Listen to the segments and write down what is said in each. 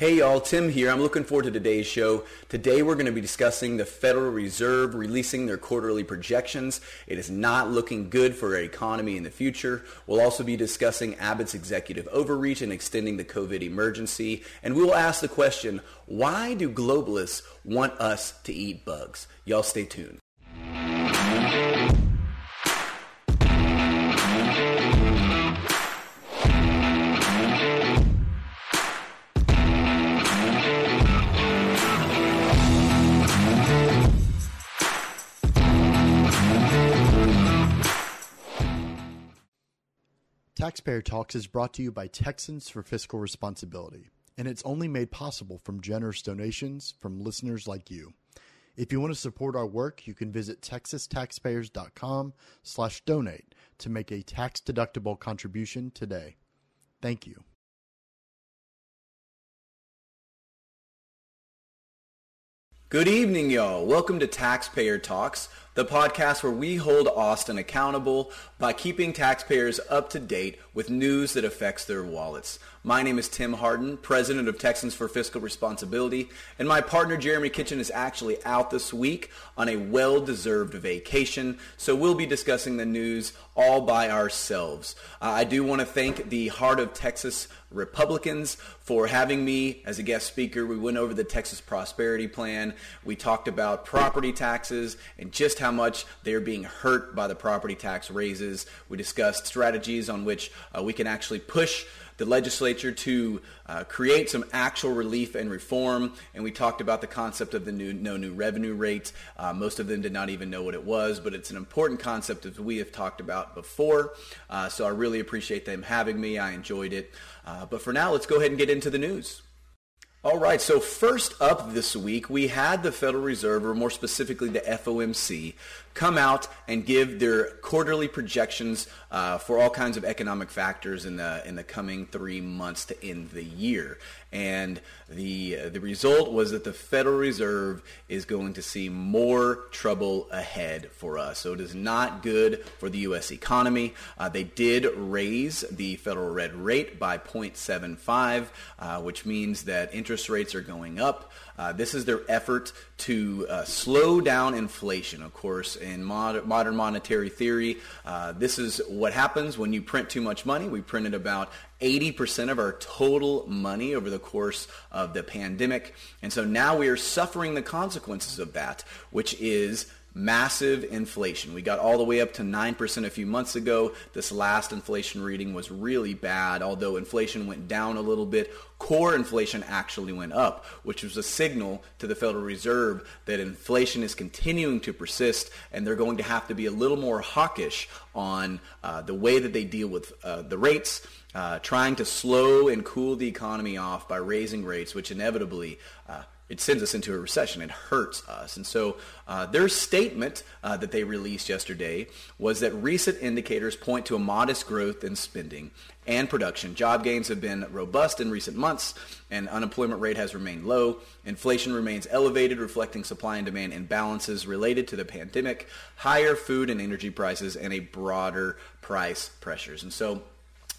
Hey y'all, Tim here. I'm looking forward to today's show. Today we're going to be discussing the Federal Reserve releasing their quarterly projections. It is not looking good for our economy in the future. We'll also be discussing Abbott's executive overreach and extending the COVID emergency. And we will ask the question, why do globalists want us to eat bugs? Y'all stay tuned. Taxpayer Talks is brought to you by Texans for Fiscal Responsibility, and it's only made possible from generous donations from listeners like you. If you want to support our work, you can visit texastaxpayers.com slash donate to make a tax-deductible contribution today. Thank you. Good evening, y'all. Welcome to Taxpayer Talks, the podcast where we hold Austin accountable by keeping taxpayers up to date with news that affects their wallets. My name is Tim Hardin, president of Texans for Fiscal Responsibility, and my partner Jeremy Kitchen is actually out this week on a well-deserved vacation, so we'll be discussing the news all by ourselves. Uh, I do want to thank the Heart of Texas Republicans for having me as a guest speaker. We went over the Texas Prosperity Plan. We talked about property taxes and just how much they're being hurt by the property tax raises. We discussed strategies on which uh, we can actually push the legislature to uh, create some actual relief and reform. And we talked about the concept of the new no new revenue rate. Uh, most of them did not even know what it was, but it's an important concept as we have talked about before. Uh, so I really appreciate them having me. I enjoyed it. Uh, but for now, let's go ahead and get into the news. All right, so first up this week, we had the Federal Reserve, or more specifically the FOMC, come out and give their quarterly projections uh, for all kinds of economic factors in the in the coming three months to end the year. And the uh, the result was that the Federal Reserve is going to see more trouble ahead for us. So it is not good for the U.S. economy. Uh, they did raise the federal red rate by 0.75, uh, which means that interest rates are going up. Uh, this is their effort to uh, slow down inflation. Of course, in mod- modern monetary theory, uh, this is what happens when you print too much money. We printed about 80% of our total money over the course of the pandemic. And so now we are suffering the consequences of that, which is massive inflation. We got all the way up to 9% a few months ago. This last inflation reading was really bad, although inflation went down a little bit. Core inflation actually went up, which was a signal to the Federal Reserve that inflation is continuing to persist and they're going to have to be a little more hawkish on uh, the way that they deal with uh, the rates. Uh, trying to slow and cool the economy off by raising rates, which inevitably uh, it sends us into a recession. It hurts us. And so uh, their statement uh, that they released yesterday was that recent indicators point to a modest growth in spending and production. Job gains have been robust in recent months, and unemployment rate has remained low. Inflation remains elevated, reflecting supply and demand imbalances related to the pandemic, higher food and energy prices, and a broader price pressures. And so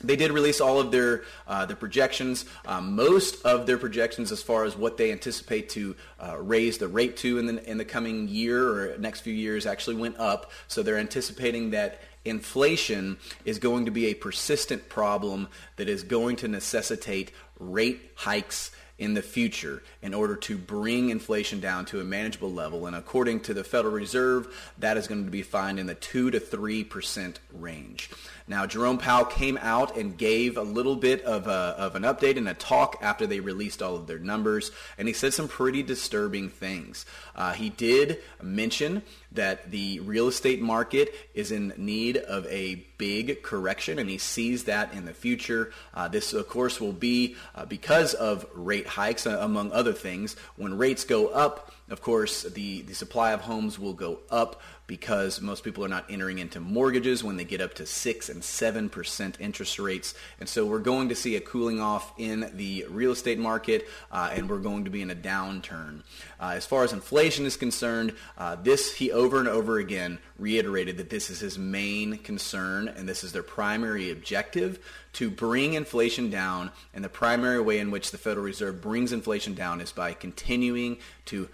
they did release all of their uh, their projections. Um, most of their projections, as far as what they anticipate to uh, raise the rate to in the in the coming year or next few years, actually went up. So they're anticipating that inflation is going to be a persistent problem that is going to necessitate rate hikes in the future in order to bring inflation down to a manageable level. And according to the Federal Reserve, that is going to be found in the 2 to 3% range. Now, Jerome Powell came out and gave a little bit of, a, of an update and a talk after they released all of their numbers, and he said some pretty disturbing things. Uh, he did mention that the real estate market is in need of a big correction, and he sees that in the future. Uh, this, of course, will be uh, because of rate hikes, uh, among other things. When rates go up, of course, the, the supply of homes will go up because most people are not entering into mortgages when they get up to 6 and 7% interest rates. And so we're going to see a cooling off in the real estate market uh, and we're going to be in a downturn. Uh, as far as inflation is concerned, uh, this he over and over again reiterated that this is his main concern and this is their primary objective to bring inflation down. And the primary way in which the Federal Reserve brings inflation down is by continuing to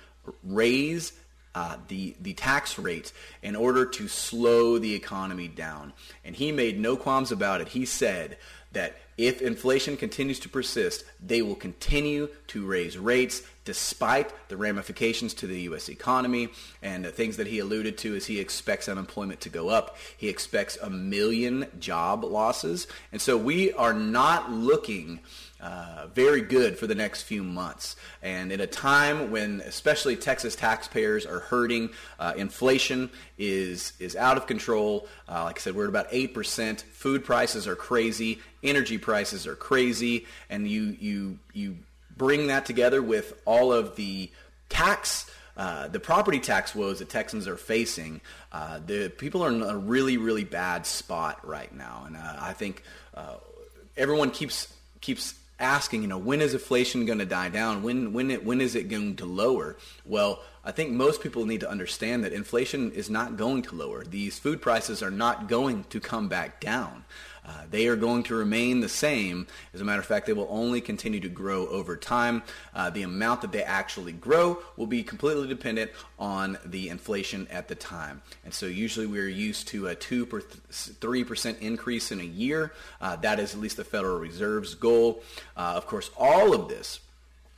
raise uh, the the tax rates in order to slow the economy down. And he made no qualms about it. He said that if inflation continues to persist, they will continue to raise rates despite the ramifications to the U.S. economy. And the things that he alluded to is he expects unemployment to go up. He expects a million job losses. And so we are not looking uh, very good for the next few months. And in a time when especially Texas taxpayers are hurting, uh, inflation is is out of control. Uh, like I said, we're at about eight percent. Food prices are crazy. Energy prices are crazy, and you you you bring that together with all of the tax. Uh, the property tax woes that Texans are facing, uh, the people are in a really, really bad spot right now, and uh, I think uh, everyone keeps keeps asking, you know, when is inflation going to die down? When when it, when is it going to lower? Well, I think most people need to understand that inflation is not going to lower. These food prices are not going to come back down. Uh, they are going to remain the same. As a matter of fact, they will only continue to grow over time. Uh, the amount that they actually grow will be completely dependent on the inflation at the time. And so usually we're used to a 2 or 3% increase in a year. Uh, that is at least the Federal Reserve's goal. Uh, of course, all of this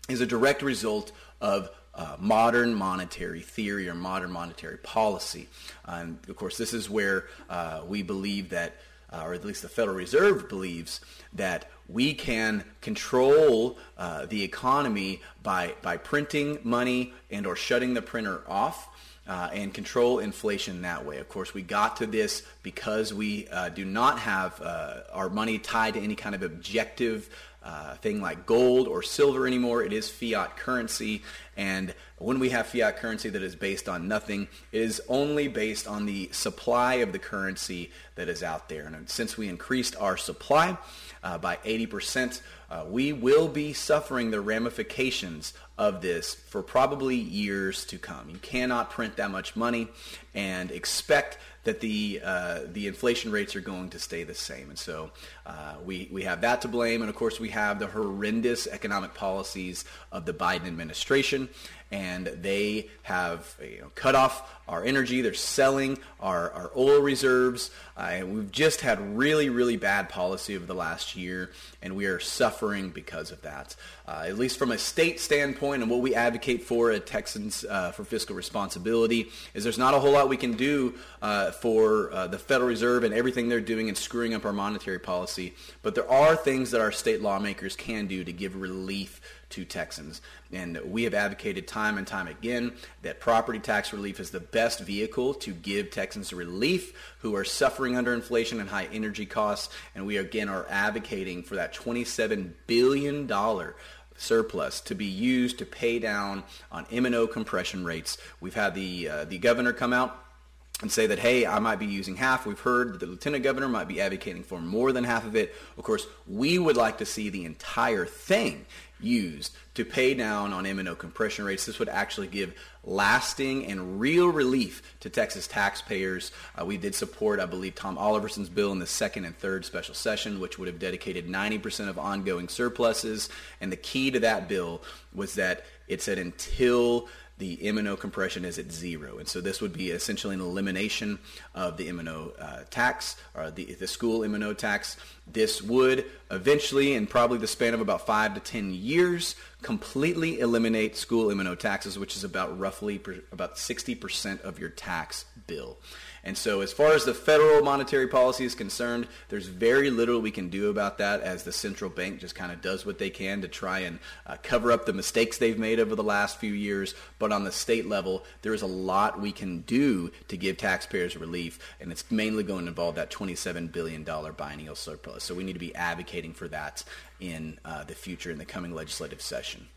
is a direct result of uh, modern monetary theory or modern monetary policy. and of course, this is where uh, we believe that uh, or at least the Federal Reserve believes, that we can control uh, the economy by, by printing money and or shutting the printer off. Uh, and control inflation that way. Of course, we got to this because we uh, do not have uh, our money tied to any kind of objective uh, thing like gold or silver anymore. It is fiat currency. And when we have fiat currency that is based on nothing, it is only based on the supply of the currency that is out there. And since we increased our supply uh, by 80%, uh, we will be suffering the ramifications of this for probably years to come. You cannot print that much money and expect that the uh, the inflation rates are going to stay the same. And so uh, we we have that to blame, and of course we have the horrendous economic policies of the Biden administration and they have you know, cut off our energy. They're selling our, our oil reserves. Uh, we've just had really, really bad policy over the last year, and we are suffering because of that. Uh, at least from a state standpoint, and what we advocate for at Texans uh, for fiscal responsibility is there's not a whole lot we can do uh, for uh, the Federal Reserve and everything they're doing and screwing up our monetary policy, but there are things that our state lawmakers can do to give relief to Texans. And we have advocated time and time again that property tax relief is the best vehicle to give Texans relief who are suffering under inflation and high energy costs. And we again are advocating for that $27 billion surplus to be used to pay down on M&O compression rates. We've had the uh, the governor come out and say that, hey, I might be using half. We've heard that the lieutenant governor might be advocating for more than half of it. Of course, we would like to see the entire thing used to pay down on M&O compression rates. This would actually give lasting and real relief to Texas taxpayers. Uh, we did support, I believe, Tom Oliverson's bill in the second and third special session, which would have dedicated 90% of ongoing surpluses. And the key to that bill was that it said until the M&O compression is at zero. And so this would be essentially an elimination of the M&O uh, tax or the, the school M&O tax. This would eventually, in probably the span of about five to 10 years, completely eliminate school M&O taxes, which is about roughly per, about 60% of your tax bill. And so as far as the federal monetary policy is concerned, there's very little we can do about that as the central bank just kind of does what they can to try and uh, cover up the mistakes they've made over the last few years. But on the state level, there is a lot we can do to give taxpayers relief, and it's mainly going to involve that $27 billion biennial surplus. So we need to be advocating for that in uh, the future in the coming legislative session.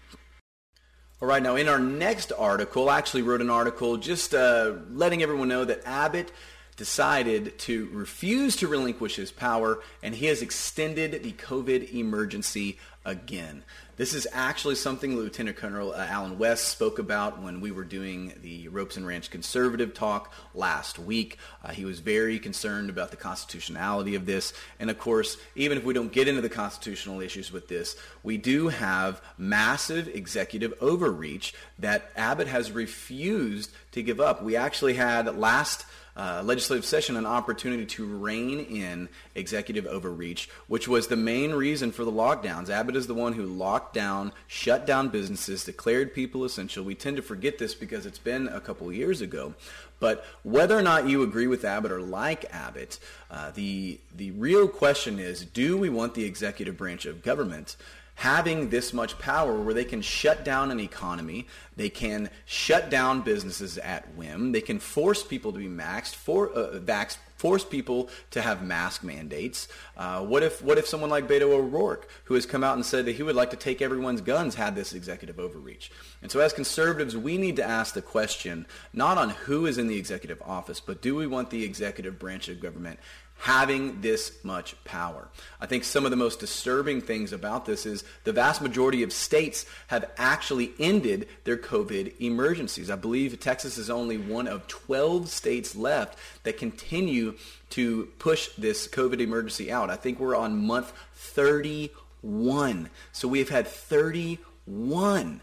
All right, now in our next article, I actually wrote an article just uh, letting everyone know that Abbott decided to refuse to relinquish his power, and he has extended the COVID emergency again. This is actually something Lieutenant Colonel Allen West spoke about when we were doing the Ropes and Ranch conservative talk last week. Uh, he was very concerned about the constitutionality of this. And of course, even if we don't get into the constitutional issues with this, we do have massive executive overreach that Abbott has refused to give up. We actually had last uh, legislative session an opportunity to rein in executive overreach, which was the main reason for the lockdowns. Abbott is the one who locked down, shut down businesses, declared people essential. We tend to forget this because it's been a couple years ago. But whether or not you agree with Abbott or like Abbott, uh, the the real question is: Do we want the executive branch of government having this much power where they can shut down an economy, they can shut down businesses at whim, they can force people to be maxed, for, uh, vaxxed, force people to have mask mandates. Uh, what if what if someone like Beto O'Rourke, who has come out and said that he would like to take everyone's guns, had this executive overreach? And so, as conservatives, we need to ask the question not on who is in the executive office, but do we want the executive branch of government having this much power. I think some of the most disturbing things about this is the vast majority of states have actually ended their COVID emergencies. I believe Texas is only one of 12 states left that continue to push this COVID emergency out. I think we're on month 31. So we have had 31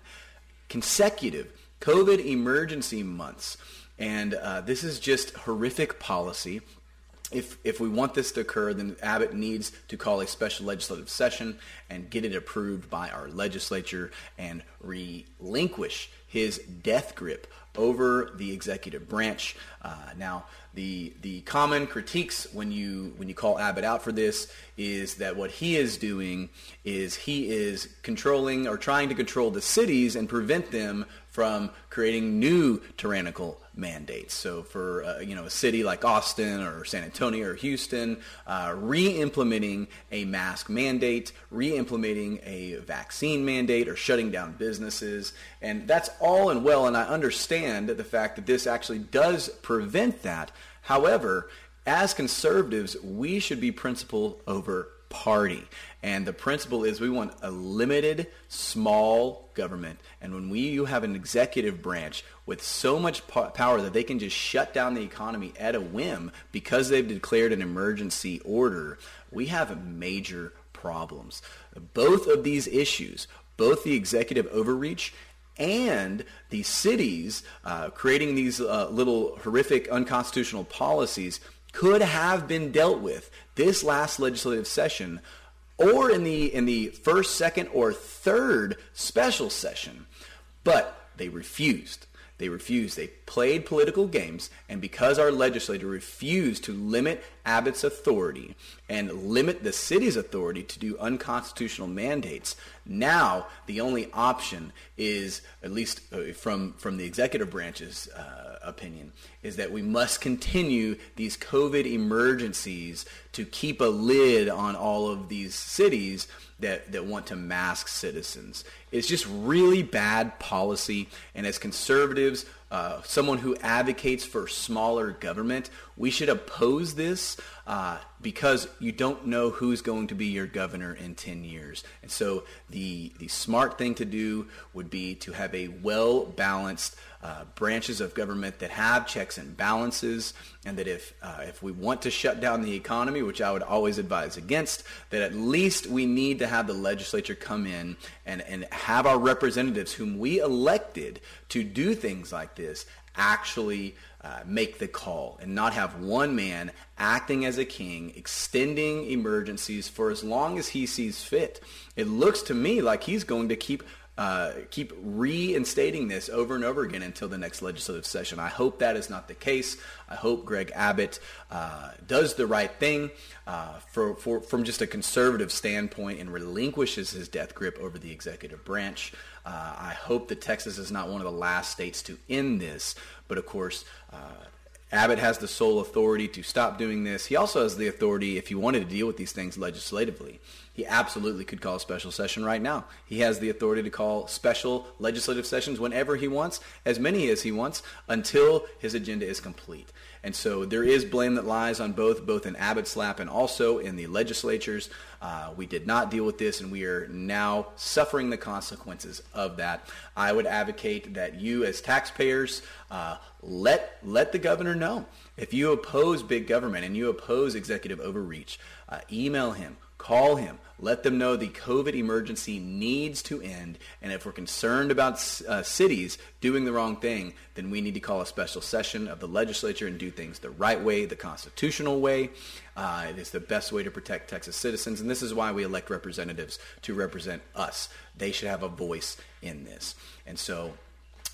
consecutive COVID emergency months. And uh, this is just horrific policy if, if we want this to occur, then Abbott needs to call a special legislative session and get it approved by our legislature and relinquish his death grip over the executive branch. Uh, now, the the common critiques when you when you call Abbott out for this is that what he is doing is he is controlling or trying to control the cities and prevent them from creating new tyrannical mandates. So for uh, you know a city like Austin or San Antonio or Houston, uh, re-implementing a mask mandate, re-implementing a vaccine mandate, or shutting down businesses, and that's all and well. And I understand the fact that this actually does prevent that. However, as conservatives, we should be principle over party. And the principle is we want a limited, small government. And when we you have an executive branch with so much po- power that they can just shut down the economy at a whim because they've declared an emergency order, we have major problems. Both of these issues, both the executive overreach and the cities uh, creating these uh, little horrific unconstitutional policies could have been dealt with this last legislative session or in the in the first, second, or third special session. But they refused. They refused. They played political games, and because our legislature refused to limit Abbott's authority and limit the city's authority to do unconstitutional mandates, now the only option is, at least uh, from from the executive branch's uh, opinion, is that we must continue these COVID emergencies to keep a lid on all of these cities that, that want to mask citizens. It's just really bad policy. And as conservatives, uh, someone who advocates for smaller government, we should oppose this uh, because you don't know who's going to be your governor in 10 years. And so the, the smart thing to do would be to have a well-balanced uh, branches of government that have checks and balances, and that if uh, if we want to shut down the economy, which I would always advise against, that at least we need to have the legislature come in and, and have our representatives whom we elected to do things like this actually uh, make the call and not have one man acting as a king, extending emergencies for as long as he sees fit. It looks to me like he's going to keep uh, keep reinstating this over and over again until the next legislative session. I hope that is not the case. I hope Greg Abbott uh, does the right thing uh, for, for, from just a conservative standpoint and relinquishes his death grip over the executive branch. Uh, I hope that Texas is not one of the last states to end this, but of course, uh, Abbott has the sole authority to stop doing this. He also has the authority, if he wanted to deal with these things legislatively, he absolutely could call a special session right now. He has the authority to call special legislative sessions whenever he wants, as many as he wants, until his agenda is complete. And so there is blame that lies on both, both in Abbott's lap and also in the legislatures. Uh, we did not deal with this, and we are now suffering the consequences of that. I would advocate that you, as taxpayers, uh, let let the governor know if you oppose big government and you oppose executive overreach. Uh, email him, call him, let them know the COVID emergency needs to end. And if we're concerned about uh, cities doing the wrong thing, then we need to call a special session of the legislature and do things the right way, the constitutional way. Uh, it is the best way to protect Texas citizens. And this is why we elect representatives to represent us. They should have a voice in this. And so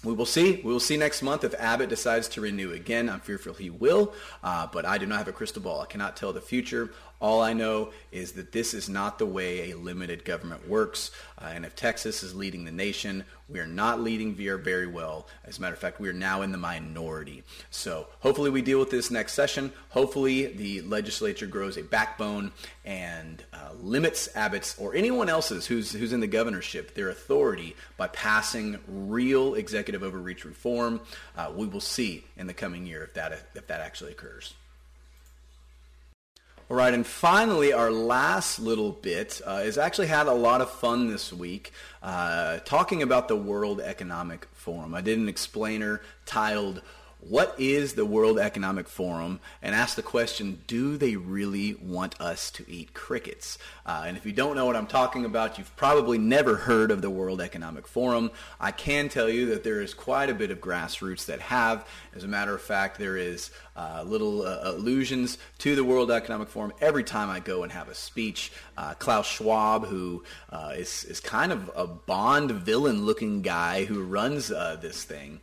we will see. We will see next month if Abbott decides to renew again. I'm fearful he will, uh, but I do not have a crystal ball. I cannot tell the future. All I know is that this is not the way a limited government works. Uh, and if Texas is leading the nation, we are not leading VR very well. As a matter of fact, we are now in the minority. So hopefully we deal with this next session. Hopefully the legislature grows a backbone and uh, limits Abbott's or anyone else's who's, who's in the governorship their authority by passing real executive overreach reform. Uh, we will see in the coming year if that, if that actually occurs. All right, and finally, our last little bit uh, is actually had a lot of fun this week uh, talking about the World Economic Forum. I did an explainer titled what is the World Economic Forum and ask the question, do they really want us to eat crickets? Uh, and if you don't know what I'm talking about, you've probably never heard of the World Economic Forum. I can tell you that there is quite a bit of grassroots that have. As a matter of fact, there is uh, little uh, allusions to the World Economic Forum every time I go and have a speech. Uh, Klaus Schwab, who uh, is is kind of a Bond villain looking guy who runs uh, this thing,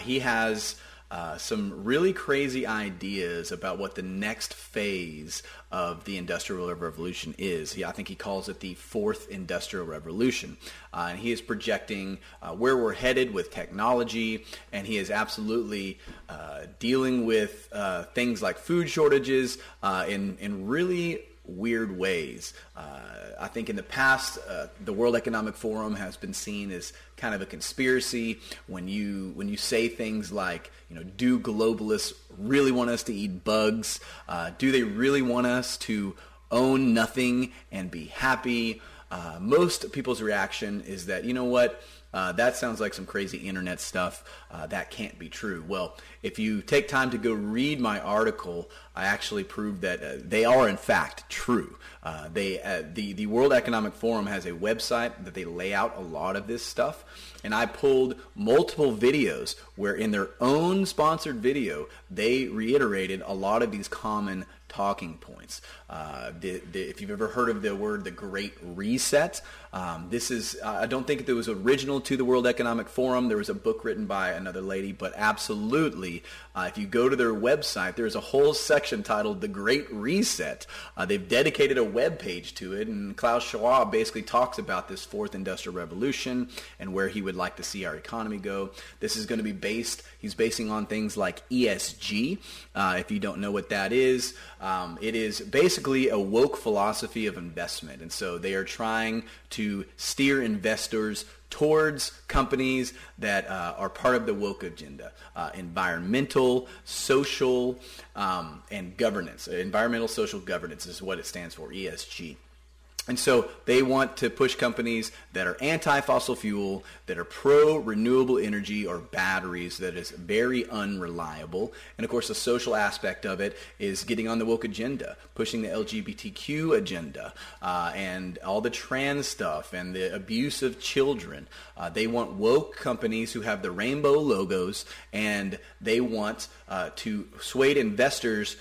he has uh, some really crazy ideas about what the next phase of the Industrial Revolution is. He, I think he calls it the fourth Industrial Revolution. Uh, and he is projecting uh, where we're headed with technology, and he is absolutely uh, dealing with uh, things like food shortages uh, in, in really weird ways. Uh, I think in the past, uh, the World Economic Forum has been seen as kind of a conspiracy. When you when you say things like, you know, do globalists really want us to eat bugs? Uh, do they really want us to own nothing and be happy? Uh, most people's reaction is that, you know what? Uh, that sounds like some crazy internet stuff. Uh, that can't be true. Well, if you take time to go read my article, I actually proved that uh, they are in fact true. Uh, they uh, the the World Economic Forum has a website that they lay out a lot of this stuff, and I pulled multiple videos where in their own sponsored video they reiterated a lot of these common talking points. Uh, the, the, if you've ever heard of the word the Great Reset, um, this is, I don't think it was original to the World Economic Forum. There was a book written by another lady, but absolutely, uh, if you go to their website, there's a whole section titled The Great Reset. Uh, they've dedicated a web page to it, and Klaus Schwab basically talks about this fourth industrial revolution and where he would like to see our economy go. This is going to be based, he's basing on things like ESG. Uh, if you don't know what that is, um, it is basically a woke philosophy of investment. And so they are trying to steer investors towards companies that uh, are part of the woke agenda uh, environmental social um, and governance. Environmental social governance is what it stands for esg and so they want to push companies that are anti-fossil fuel, that are pro-renewable energy or batteries that is very unreliable. And of course, the social aspect of it is getting on the woke agenda, pushing the LGBTQ agenda, uh, and all the trans stuff and the abuse of children. Uh, they want woke companies who have the rainbow logos, and they want uh, to sway investors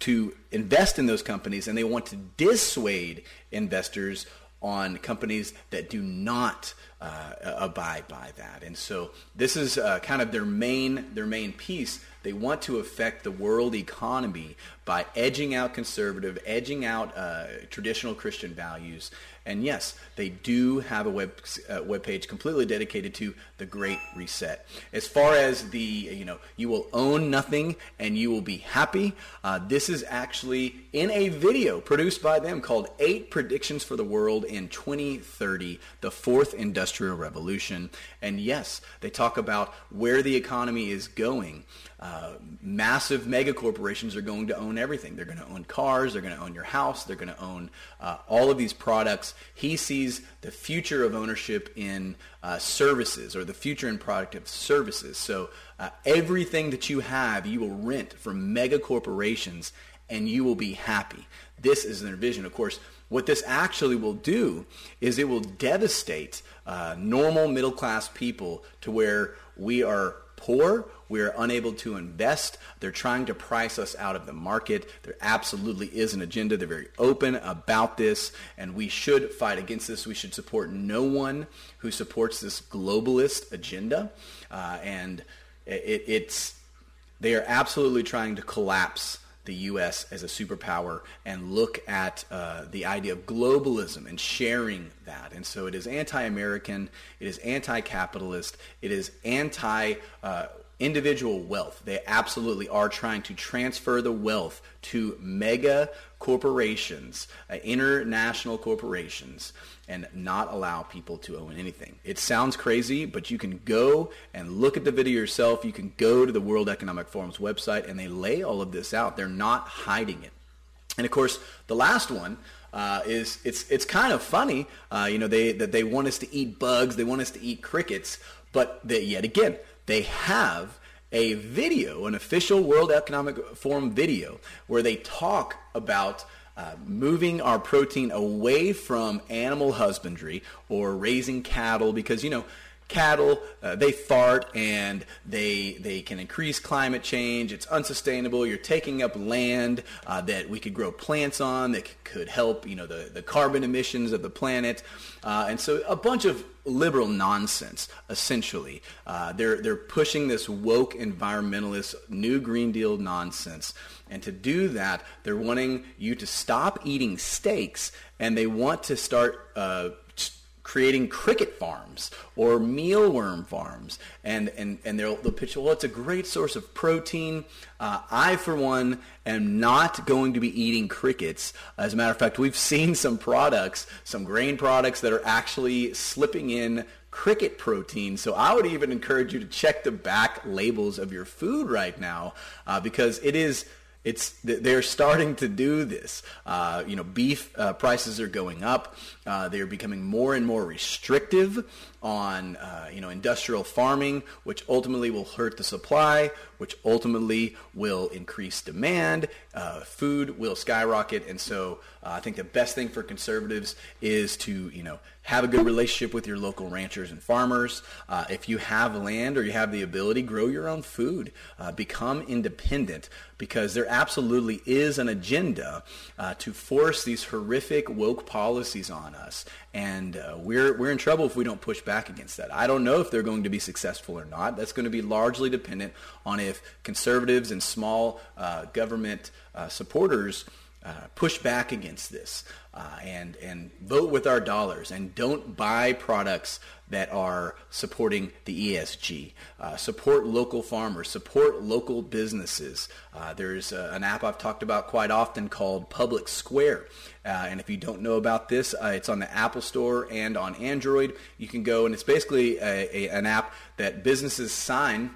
to invest in those companies and they want to dissuade investors on companies that do not uh, abide by that. And so this is uh, kind of their main their main piece. They want to affect the world economy by edging out conservative, edging out uh, traditional Christian values, and yes, they do have a web uh, web page completely dedicated to the Great Reset. As far as the you know, you will own nothing and you will be happy. Uh, this is actually in a video produced by them called Eight Predictions for the World in 2030: The Fourth Industrial revolution. And yes, they talk about where the economy is going. Uh, massive mega corporations are going to own everything. They're going to own cars. They're going to own your house. They're going to own uh, all of these products. He sees the future of ownership in uh, services or the future in product of services. So uh, everything that you have, you will rent from mega corporations and you will be happy. This is their vision. Of course, what this actually will do is it will devastate uh, normal middle class people to where we are poor, we are unable to invest. They're trying to price us out of the market. There absolutely is an agenda. They're very open about this, and we should fight against this. We should support no one who supports this globalist agenda. Uh, and it, it's they are absolutely trying to collapse the U.S. as a superpower and look at uh, the idea of globalism and sharing that. And so it is anti-American, it is anti-capitalist, it is anti- uh, individual wealth. They absolutely are trying to transfer the wealth to mega corporations, uh, international corporations, and not allow people to own anything. It sounds crazy, but you can go and look at the video yourself. You can go to the World Economic Forum's website, and they lay all of this out. They're not hiding it. And of course, the last one uh, is it's it's kind of funny. Uh, you know, they that they want us to eat bugs, they want us to eat crickets, but they, yet again, they have a video, an official World Economic Forum video, where they talk about uh, moving our protein away from animal husbandry or raising cattle because, you know, cattle, uh, they fart and they they can increase climate change. It's unsustainable. You're taking up land uh, that we could grow plants on that could help you know the, the carbon emissions of the planet. Uh, and so a bunch of liberal nonsense, essentially. Uh, they're, they're pushing this woke environmentalist new Green Deal nonsense. And to do that, they're wanting you to stop eating steaks and they want to start uh, creating cricket farms or mealworm farms. And, and, and they'll, they'll pitch, well, it's a great source of protein. Uh, I, for one, am not going to be eating crickets. As a matter of fact, we've seen some products, some grain products that are actually slipping in cricket protein. So I would even encourage you to check the back labels of your food right now uh, because it is – it's they're starting to do this. Uh, you know, beef uh, prices are going up. Uh, they are becoming more and more restrictive on uh, you know industrial farming, which ultimately will hurt the supply, which ultimately will increase demand. Uh, food will skyrocket, and so uh, I think the best thing for conservatives is to you know have a good relationship with your local ranchers and farmers. Uh, if you have land or you have the ability, grow your own food. Uh, become independent because there absolutely is an agenda uh, to force these horrific woke policies on us. And uh, we're, we're in trouble if we don't push back against that. I don't know if they're going to be successful or not. That's going to be largely dependent on if conservatives and small uh, government uh, supporters uh, push back against this uh, and and vote with our dollars and don't buy products that are supporting the ESG. Uh, support local farmers. Support local businesses. Uh, there's uh, an app I've talked about quite often called Public Square. And if you don't know about this, it's on the Apple Store and on Android. You can go and it's basically a, a, an app that businesses sign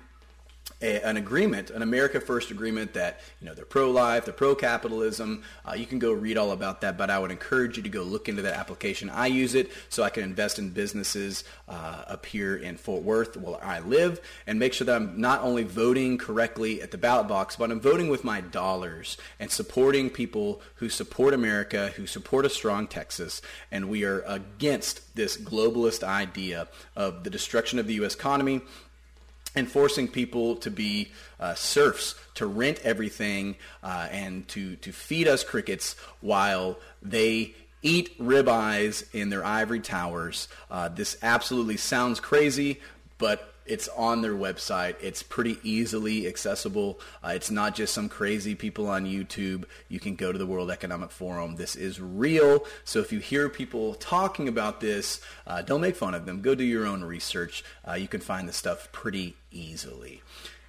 a, an agreement, an America First agreement that you know they're pro-life, they're pro-capitalism. Uh, you can go read all about that, but I would encourage you to go look into that application. I use it so I can invest in businesses uh, up here in Fort Worth, where I live, and make sure that I'm not only voting correctly at the ballot box, but I'm voting with my dollars and supporting people who support America, who support a strong Texas, and we are against this globalist idea of the destruction of the U.S. economy and forcing people to be uh, serfs, to rent everything, uh, and to, to feed us crickets while they eat ribeyes in their ivory towers. Uh, this absolutely sounds crazy, but it's on their website. It's pretty easily accessible. Uh, it's not just some crazy people on YouTube. You can go to the World Economic Forum. This is real. So if you hear people talking about this, uh, don't make fun of them. Go do your own research. Uh, you can find the stuff pretty easily.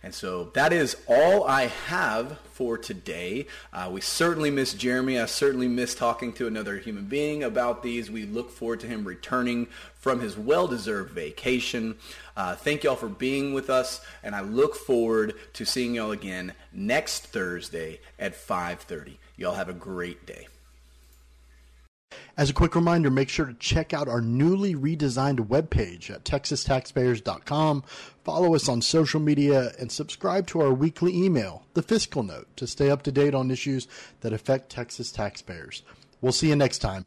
And so that is all I have for today. Uh, we certainly miss Jeremy. I certainly miss talking to another human being about these. We look forward to him returning from his well-deserved vacation. Uh, thank y'all for being with us, and I look forward to seeing y'all again next Thursday at 5.30. Y'all have a great day. As a quick reminder, make sure to check out our newly redesigned webpage at texastaxpayers.com. Follow us on social media and subscribe to our weekly email, The Fiscal Note, to stay up to date on issues that affect Texas taxpayers. We'll see you next time.